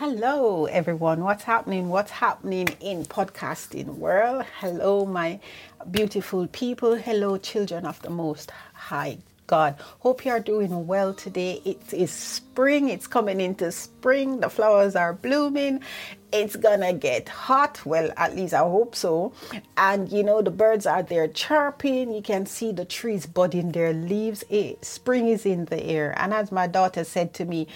Hello, everyone. What's happening? What's happening in podcasting world? Hello, my beautiful people. Hello, children of the Most High God. Hope you are doing well today. It is spring. It's coming into spring. The flowers are blooming. It's gonna get hot. Well, at least I hope so. And you know, the birds are there chirping. You can see the trees budding their leaves. It, spring is in the air. And as my daughter said to me,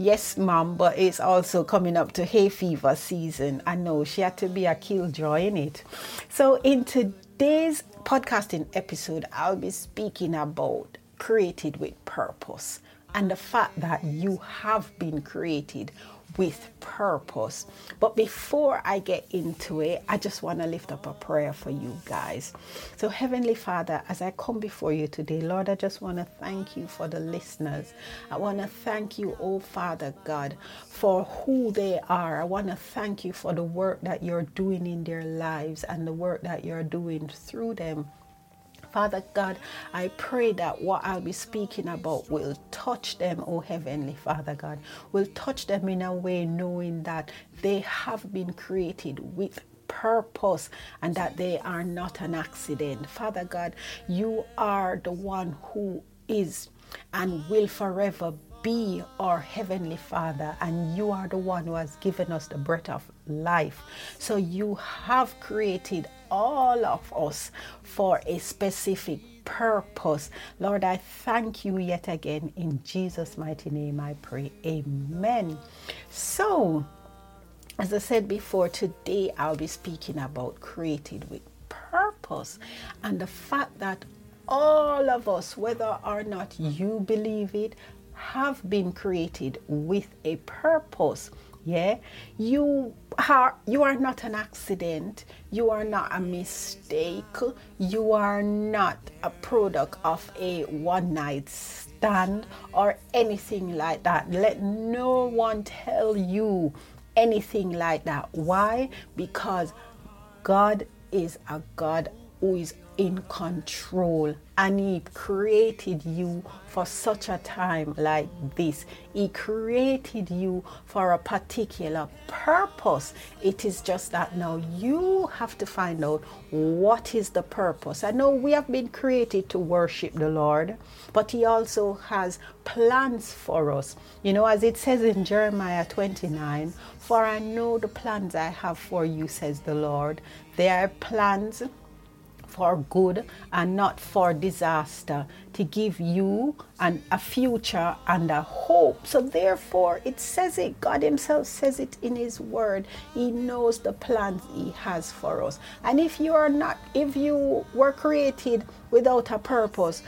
Yes, mom, but it's also coming up to hay fever season. I know she had to be a killjoy in it. So, in today's podcasting episode, I'll be speaking about created with purpose and the fact that you have been created with purpose. But before I get into it, I just want to lift up a prayer for you guys. So, Heavenly Father, as I come before you today, Lord, I just want to thank you for the listeners. I want to thank you, oh Father God, for who they are. I want to thank you for the work that you're doing in their lives and the work that you're doing through them. Father God, I pray that what I'll be speaking about will touch them, oh Heavenly Father God, will touch them in a way knowing that they have been created with purpose and that they are not an accident. Father God, you are the one who is and will forever be our Heavenly Father, and you are the one who has given us the breath of life. So you have created all of us for a specific purpose. Lord, I thank you yet again. In Jesus' mighty name, I pray. Amen. So, as I said before, today I'll be speaking about created with purpose and the fact that all of us, whether or not you believe it, have been created with a purpose. Yeah, you are you are not an accident. You are not a mistake. You are not a product of a one night stand or anything like that. Let no one tell you anything like that. Why? Because God is a God who is in control. And he created you for such a time like this. He created you for a particular purpose. It is just that now you have to find out what is the purpose. I know we have been created to worship the lord but he also has plans for us. You know as it says in jeremiah 29 for i know the plans i have for you says the lord. They are plans for good and not for disaster, to give you an, a future and a hope. So, therefore, it says it, God Himself says it in His Word. He knows the plans He has for us. And if you are not, if you were created without a purpose,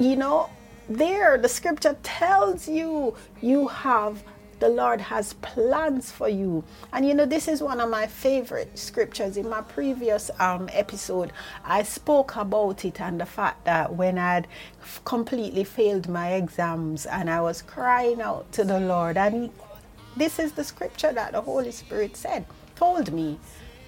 you know, there the scripture tells you you have the Lord has plans for you. And you know, this is one of my favorite scriptures. In my previous um, episode, I spoke about it and the fact that when I'd completely failed my exams and I was crying out to the Lord, and this is the scripture that the Holy Spirit said, told me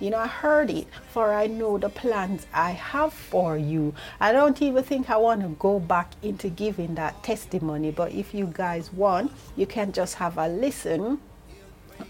you know, I heard it, for I know the plans I have for you. I don't even think I want to go back into giving that testimony, but if you guys want, you can just have a listen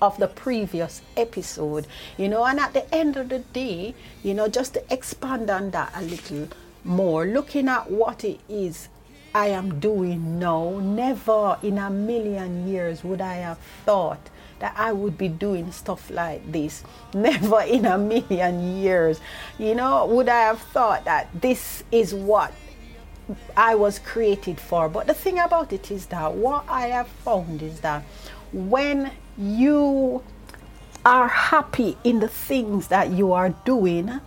of the previous episode, you know, and at the end of the day, you know, just to expand on that a little more, looking at what it is I am doing now, never in a million years would I have thought that I would be doing stuff like this. Never in a million years. You know, would I have thought that this is what I was created for? But the thing about it is that what I have found is that when you are happy in the things that you are doing,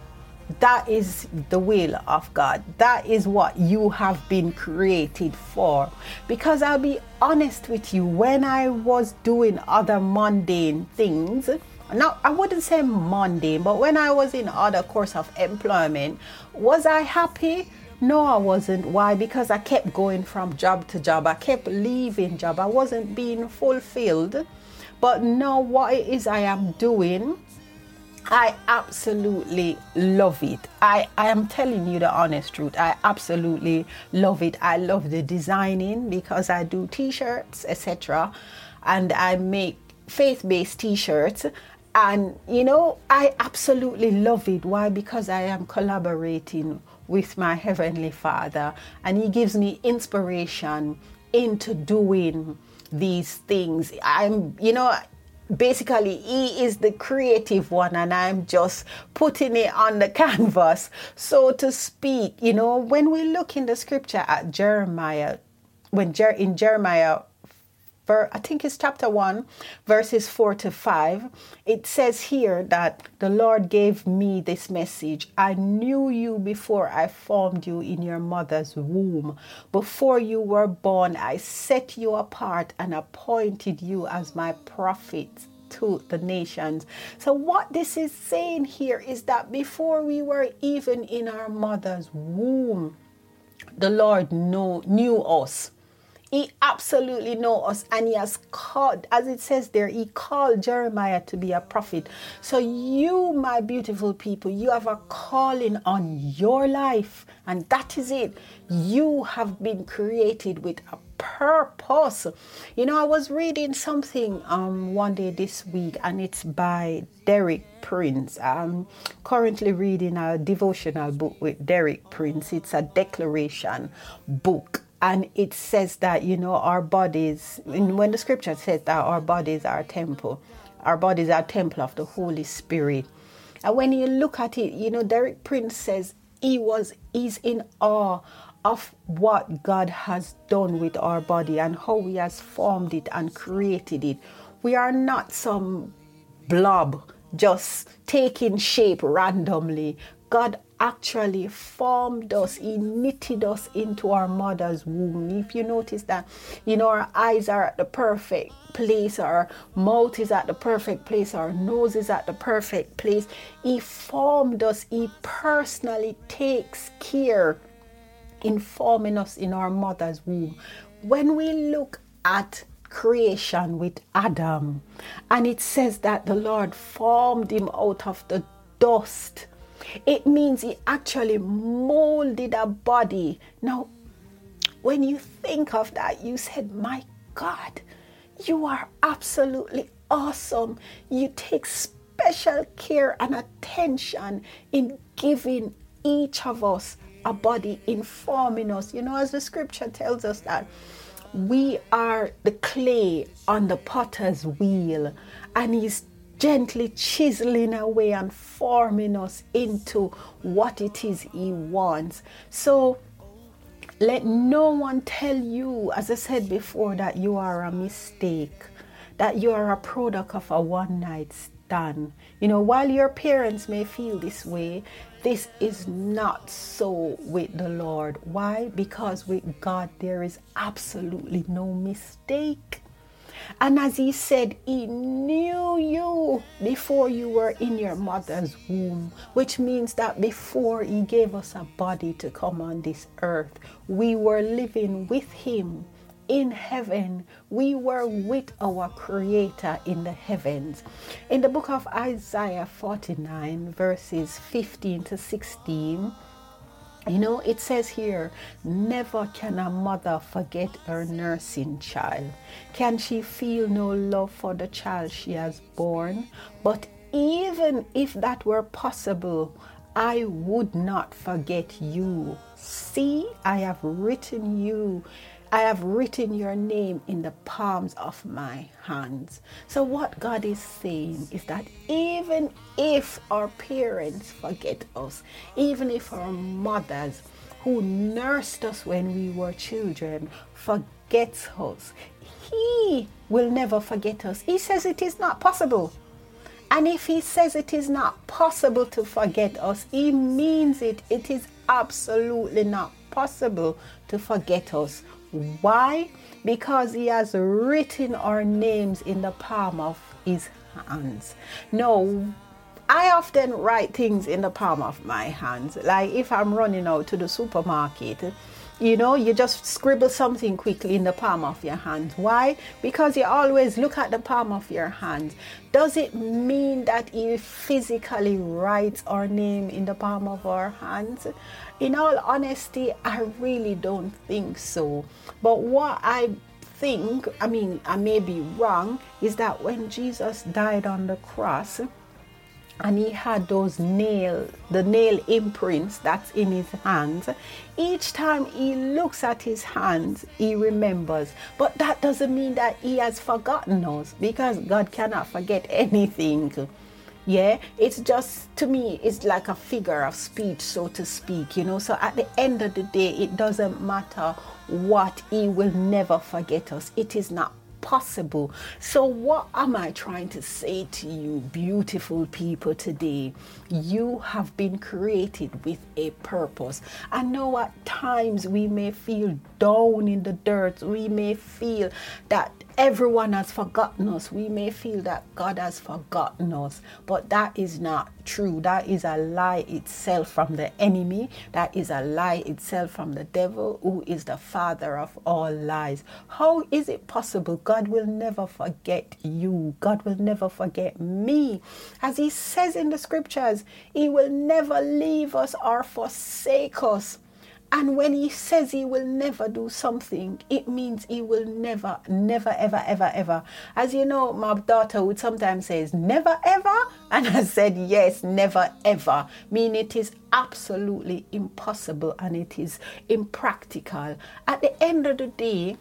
that is the will of God. That is what you have been created for. Because I'll be honest with you, when I was doing other mundane things, now I wouldn't say mundane, but when I was in other course of employment, was I happy? No, I wasn't. Why? Because I kept going from job to job. I kept leaving job. I wasn't being fulfilled. But now what it is I am doing I absolutely love it. I, I am telling you the honest truth. I absolutely love it. I love the designing because I do t shirts, etc. And I make faith based t shirts. And, you know, I absolutely love it. Why? Because I am collaborating with my Heavenly Father, and He gives me inspiration into doing these things. I'm, you know, basically he is the creative one and i'm just putting it on the canvas. So to speak you know when we look in the scripture at jeremiah when Jer- in jeremiah I think it's chapter 1, verses 4 to 5. It says here that the Lord gave me this message I knew you before I formed you in your mother's womb. Before you were born, I set you apart and appointed you as my prophet to the nations. So, what this is saying here is that before we were even in our mother's womb, the Lord know, knew us he absolutely knows us and he has called, as it says there, he called Jeremiah to be a prophet. So, you, my beautiful people, you have a calling on your life, and that is it. You have been created with a purpose. You know, I was reading something um, one day this week, and it's by Derek Prince. I'm currently reading a devotional book with Derek Prince. It's a declaration book and it says that you know our bodies when the scripture says that our bodies are a temple our bodies are a temple of the holy spirit. And when you look at it you know derek prince says he was is in awe of what god has done with our body and how he has formed it and created it. We are not some blob just taking shape randomly. God actually formed us, He knitted us into our mother's womb. If you notice that, you know, our eyes are at the perfect place, our mouth is at the perfect place, our nose is at the perfect place. He formed us, He personally takes care in forming us in our mother's womb. When we look at creation with Adam, and it says that the Lord formed him out of the dust it means he actually molded a body. Now, when you think of that, you said, My God, you are absolutely awesome. You take special care and attention in giving each of us a body, informing us. You know, as the scripture tells us that we are the clay on the potter's wheel, and he's gently chiseling away and forming us into what it is He wants. So let no one tell you, as I said before, that you are a mistake, that you are a product of a one night stand. You know, while your parents may feel this way, this is not so with the Lord. Why? Because with God there is absolutely no mistake. And as he said, he knew you before you were in your mother's womb, which means that before he gave us a body to come on this earth, we were living with him in heaven. We were with our Creator in the heavens. In the book of Isaiah 49, verses 15 to 16, you know, it says here, never can a mother forget her nursing child. Can she feel no love for the child she has born? But even if that were possible, I would not forget you. See, I have written you I have written your name in the palms of my hands. So, what God is saying is that even if our parents forget us, even if our mothers who nursed us when we were children forgets us, He will never forget us. He says it is not possible. And if He says it is not possible to forget us, He means it. It is absolutely not possible to forget us why? Because He has written our names in the palm of His hands. No, I often write things in the palm of my hands. Like if I'm running out to the supermarket, you know, you just scribble something quickly in the palm of your hand. Why? Because you always look at the palm of your hand. Does it mean that He physically writes our name in the palm of our hands? In all honesty, I really don't think so. But what I think, I mean, I may be wrong, is that when Jesus died on the cross, and he had those nail the nail imprints that's in his hands. Each time he looks at his hands he remembers. But that doesn't mean that he has forgotten us because god cannot forget anything. Yeah it's just to me it's like a figure of speech so to speak you know. So at the end of the day it doesn't matter what he will never forget us. It is not possible. So, what am I trying to say to you, beautiful people, today? You have been created with a purpose. I know at times we may feel down in the dirt, we may feel that everyone has forgotten us. We may feel that God has forgotten us, but that is not true. That is a lie itself from the enemy. That is a lie itself from the devil, who is the father of all lies. How is it possible? God will never forget you. God will never forget me. As He says in the scriptures, He will never leave us or forsake us. And when he says he will never do something, it means he will never, never, ever, ever, ever. As you know, my daughter would sometimes says, never, ever. And I said, yes, never, ever. Mean it is absolutely impossible and it is impractical. At the end of the day,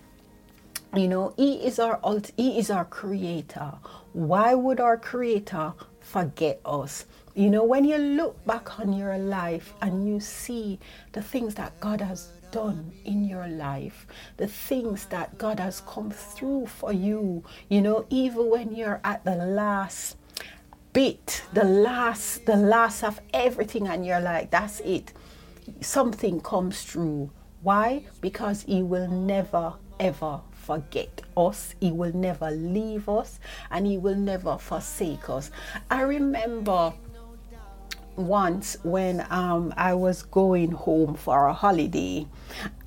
you know, he is our he is our creator. Why would our creator forget us? You know, when you look back on your life and you see the things that God has done in your life, the things that God has come through for you, you know, even when you're at the last bit, the last, the last of everything, and you're like, that's it. Something comes through. Why? Because He will never, ever forget us. He will never leave us and He will never forsake us. I remember once when um, I was going home for a holiday.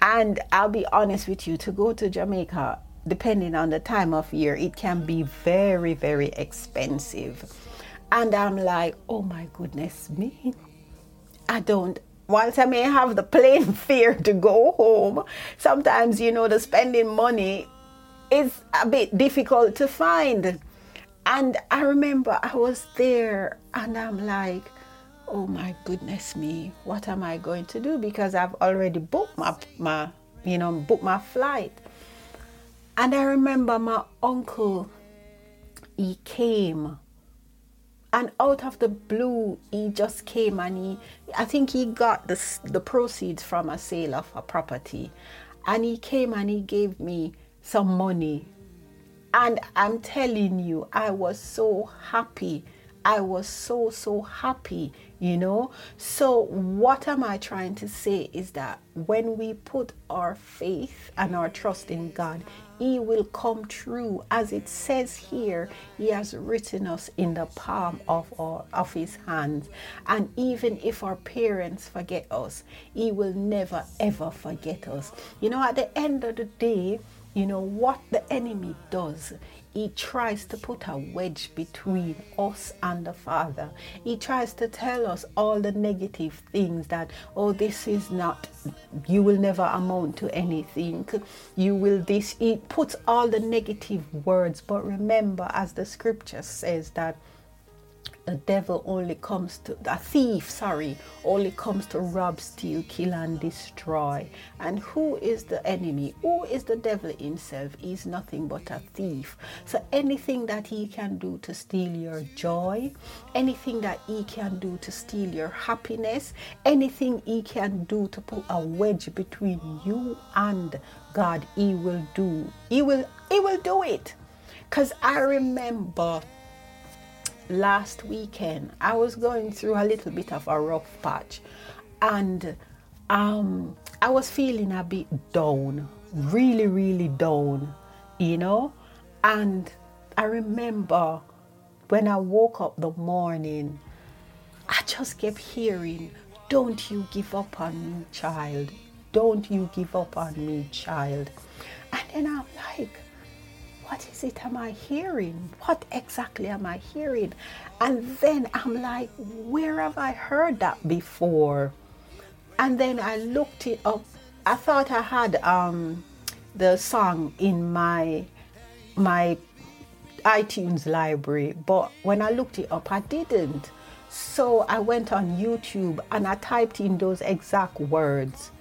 And I'll be honest with you, to go to Jamaica, depending on the time of year, it can be very, very expensive. And I'm like, oh my goodness me. I don't, whilst I may have the plane fare to go home, sometimes, you know, the spending money is a bit difficult to find. And I remember I was there and I'm like, oh my goodness me, what am I going to do? Because I've already booked my, my you know, booked my flight. And I remember my uncle, he came and out of the blue he just came and he i think he got the, the proceeds from a sale of a property and he came and he gave me some money and i'm telling you i was so happy i was so so happy you know? So what am i trying to say is that when we put our faith and our trust in god he will come true. As it says here he has written us in the palm of our of his hands. And even if our parents forget us he will never ever forget us. You know at the end of the day you know what the enemy does he tries to put a wedge between us and the Father. He tries to tell us all the negative things that, oh, this is not, you will never amount to anything. You will this. He puts all the negative words. But remember, as the scripture says, that the devil only comes to a thief sorry only comes to rob steal kill and destroy. And who is the enemy? Who is the devil himself? He's nothing but a thief. So anything that he can do to steal your joy anything that he can do to steal your happiness anything he can do to put a wedge between you and god he will do he will he will do it. Because i remember last weekend, I was going through a little bit of a rough patch and um, I was feeling a bit down, really, really down, you know. And I remember when I woke up the morning, I just kept hearing, Don't you give up on me, child. Don't you give up on me, child. And then I'm like, what is it am I hearing? What exactly am I hearing? And then I'm like, where have I heard that before? And then I looked it up. I thought I had um, the song in my my iTunes library, but when I looked it up, I didn't. So I went on YouTube and I typed in those exact words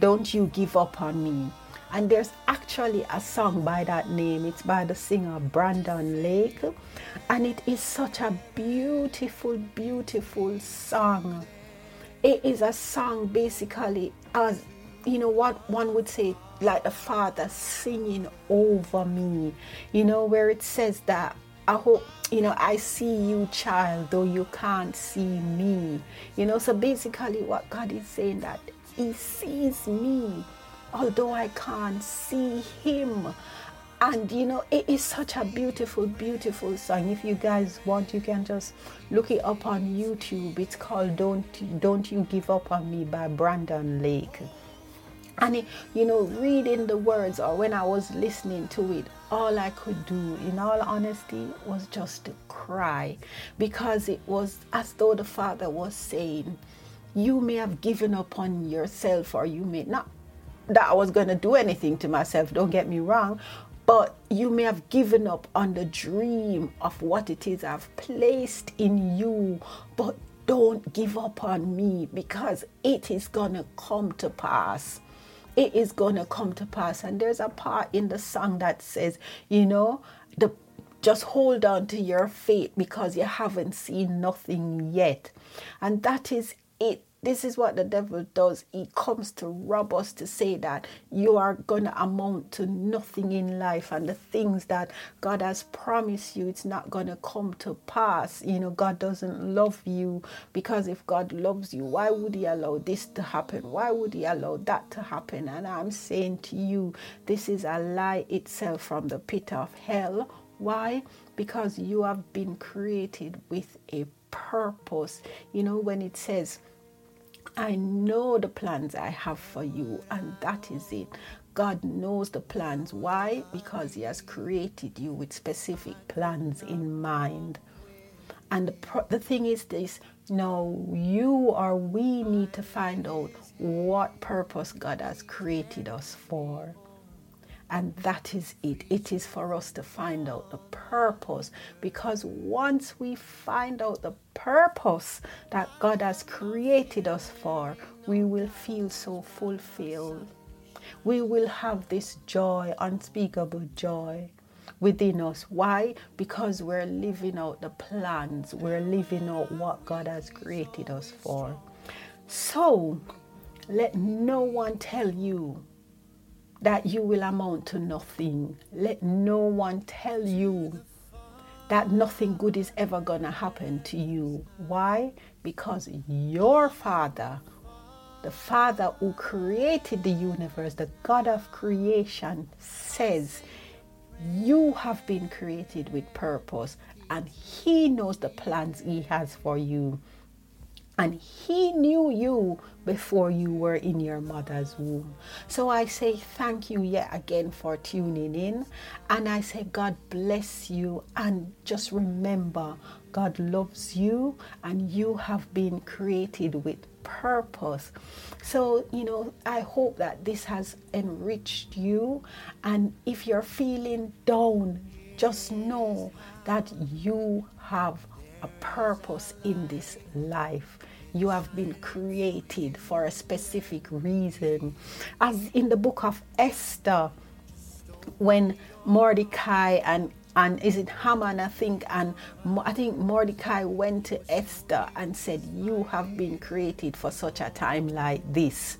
Don't you give up on me. And there's actually a song by that name. It's by the singer Brandon Lake. And it is such a beautiful, beautiful song. It is a song basically as you know what one would say like the father singing over me you know where it says that i hope you know i see you child though you can't see me you know so basically what god is saying that he sees me although i can't see him. And you know it is such a beautiful beautiful song. If you guys want you can just look it up on youtube. It's called don't don't you give up on me by brandon lake. And you know reading the words or when i was listening to it all i could do in all honesty was just to cry. Because it was as though the father was saying you may have given up on yourself or you may not that i was going to do anything to myself don't get me wrong but you may have given up on the dream of what it is I've placed in you. But don't give up on me because it is going to come to pass it is going to come to pass. And there's a part in the song that says, you know, the just hold on to your faith because you haven't seen nothing yet. And that is it this is what the devil does. He comes to rob us to say that you are going to amount to nothing in life and the things that God has promised you, it's not going to come to pass. You know, God doesn't love you because if God loves you, why would He allow this to happen? Why would He allow that to happen? And I'm saying to you, this is a lie itself from the pit of hell. Why? Because you have been created with a purpose. You know, when it says, I know the plans I have for you, and that is it. God knows the plans. Why? Because He has created you with specific plans in mind. And the, pro- the thing is this no, you or we need to find out what purpose God has created us for. And that is it. It is for us to find out the purpose because once we find out the purpose that God has created us for, we will feel so fulfilled. We will have this joy, unspeakable joy within us. Why? Because we're living out the plans, we're living out what God has created us for. So, let no one tell you that you will amount to nothing. Let no one tell you that nothing good is ever going to happen to you. Why? Because your Father, the Father who created the universe, the God of creation, says you have been created with purpose and He knows the plans He has for you. And He knew you before you were in your mother's womb. So I say thank you yet again for tuning in. And I say God bless you. And just remember, God loves you and you have been created with purpose. So, you know, I hope that this has enriched you. And if you're feeling down, just know that you have a purpose in this life. You have been created for a specific reason. As in the book of Esther, when Mordecai and and is it Haman, I think, and I think Mordecai went to Esther and said, You have been created for such a time like this.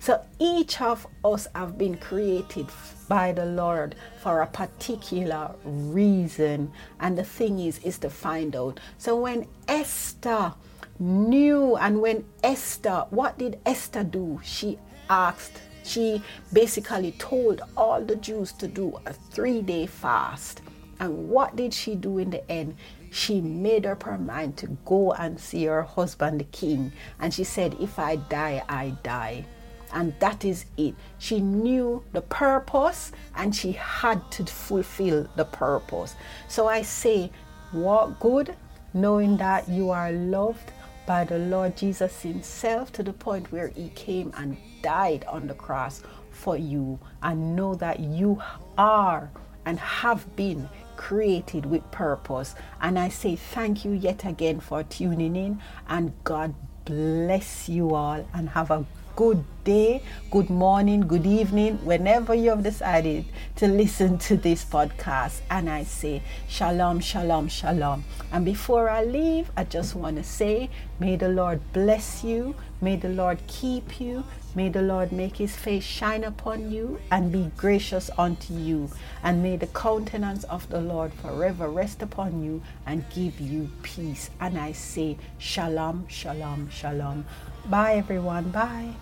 So each of us have been created by the Lord for a particular reason. And the thing is, is to find out. So when Esther knew, and when Esther, what did Esther do? She asked, she basically told all the Jews to do a three day fast. And what did she do in the end? She made up her mind to go and see her husband, the king. And she said, If I die, I die. And that is it. She knew the purpose and she had to fulfill the purpose. So I say, walk good, knowing that you are loved by the Lord Jesus Himself to the point where He came and died on the cross for you and know that you are and have been created with purpose. And I say thank you yet again for tuning in, and God bless you all and have a good day, good morning, good evening, whenever you have decided to listen to this podcast. And I say, Shalom, Shalom, Shalom. And before I leave, I just want to say, May the Lord bless you, may the Lord keep you, May the Lord make his face shine upon you and be gracious unto you. And may the countenance of the Lord forever rest upon you and give you peace. And I say, Shalom, Shalom, Shalom. Bye, everyone. Bye.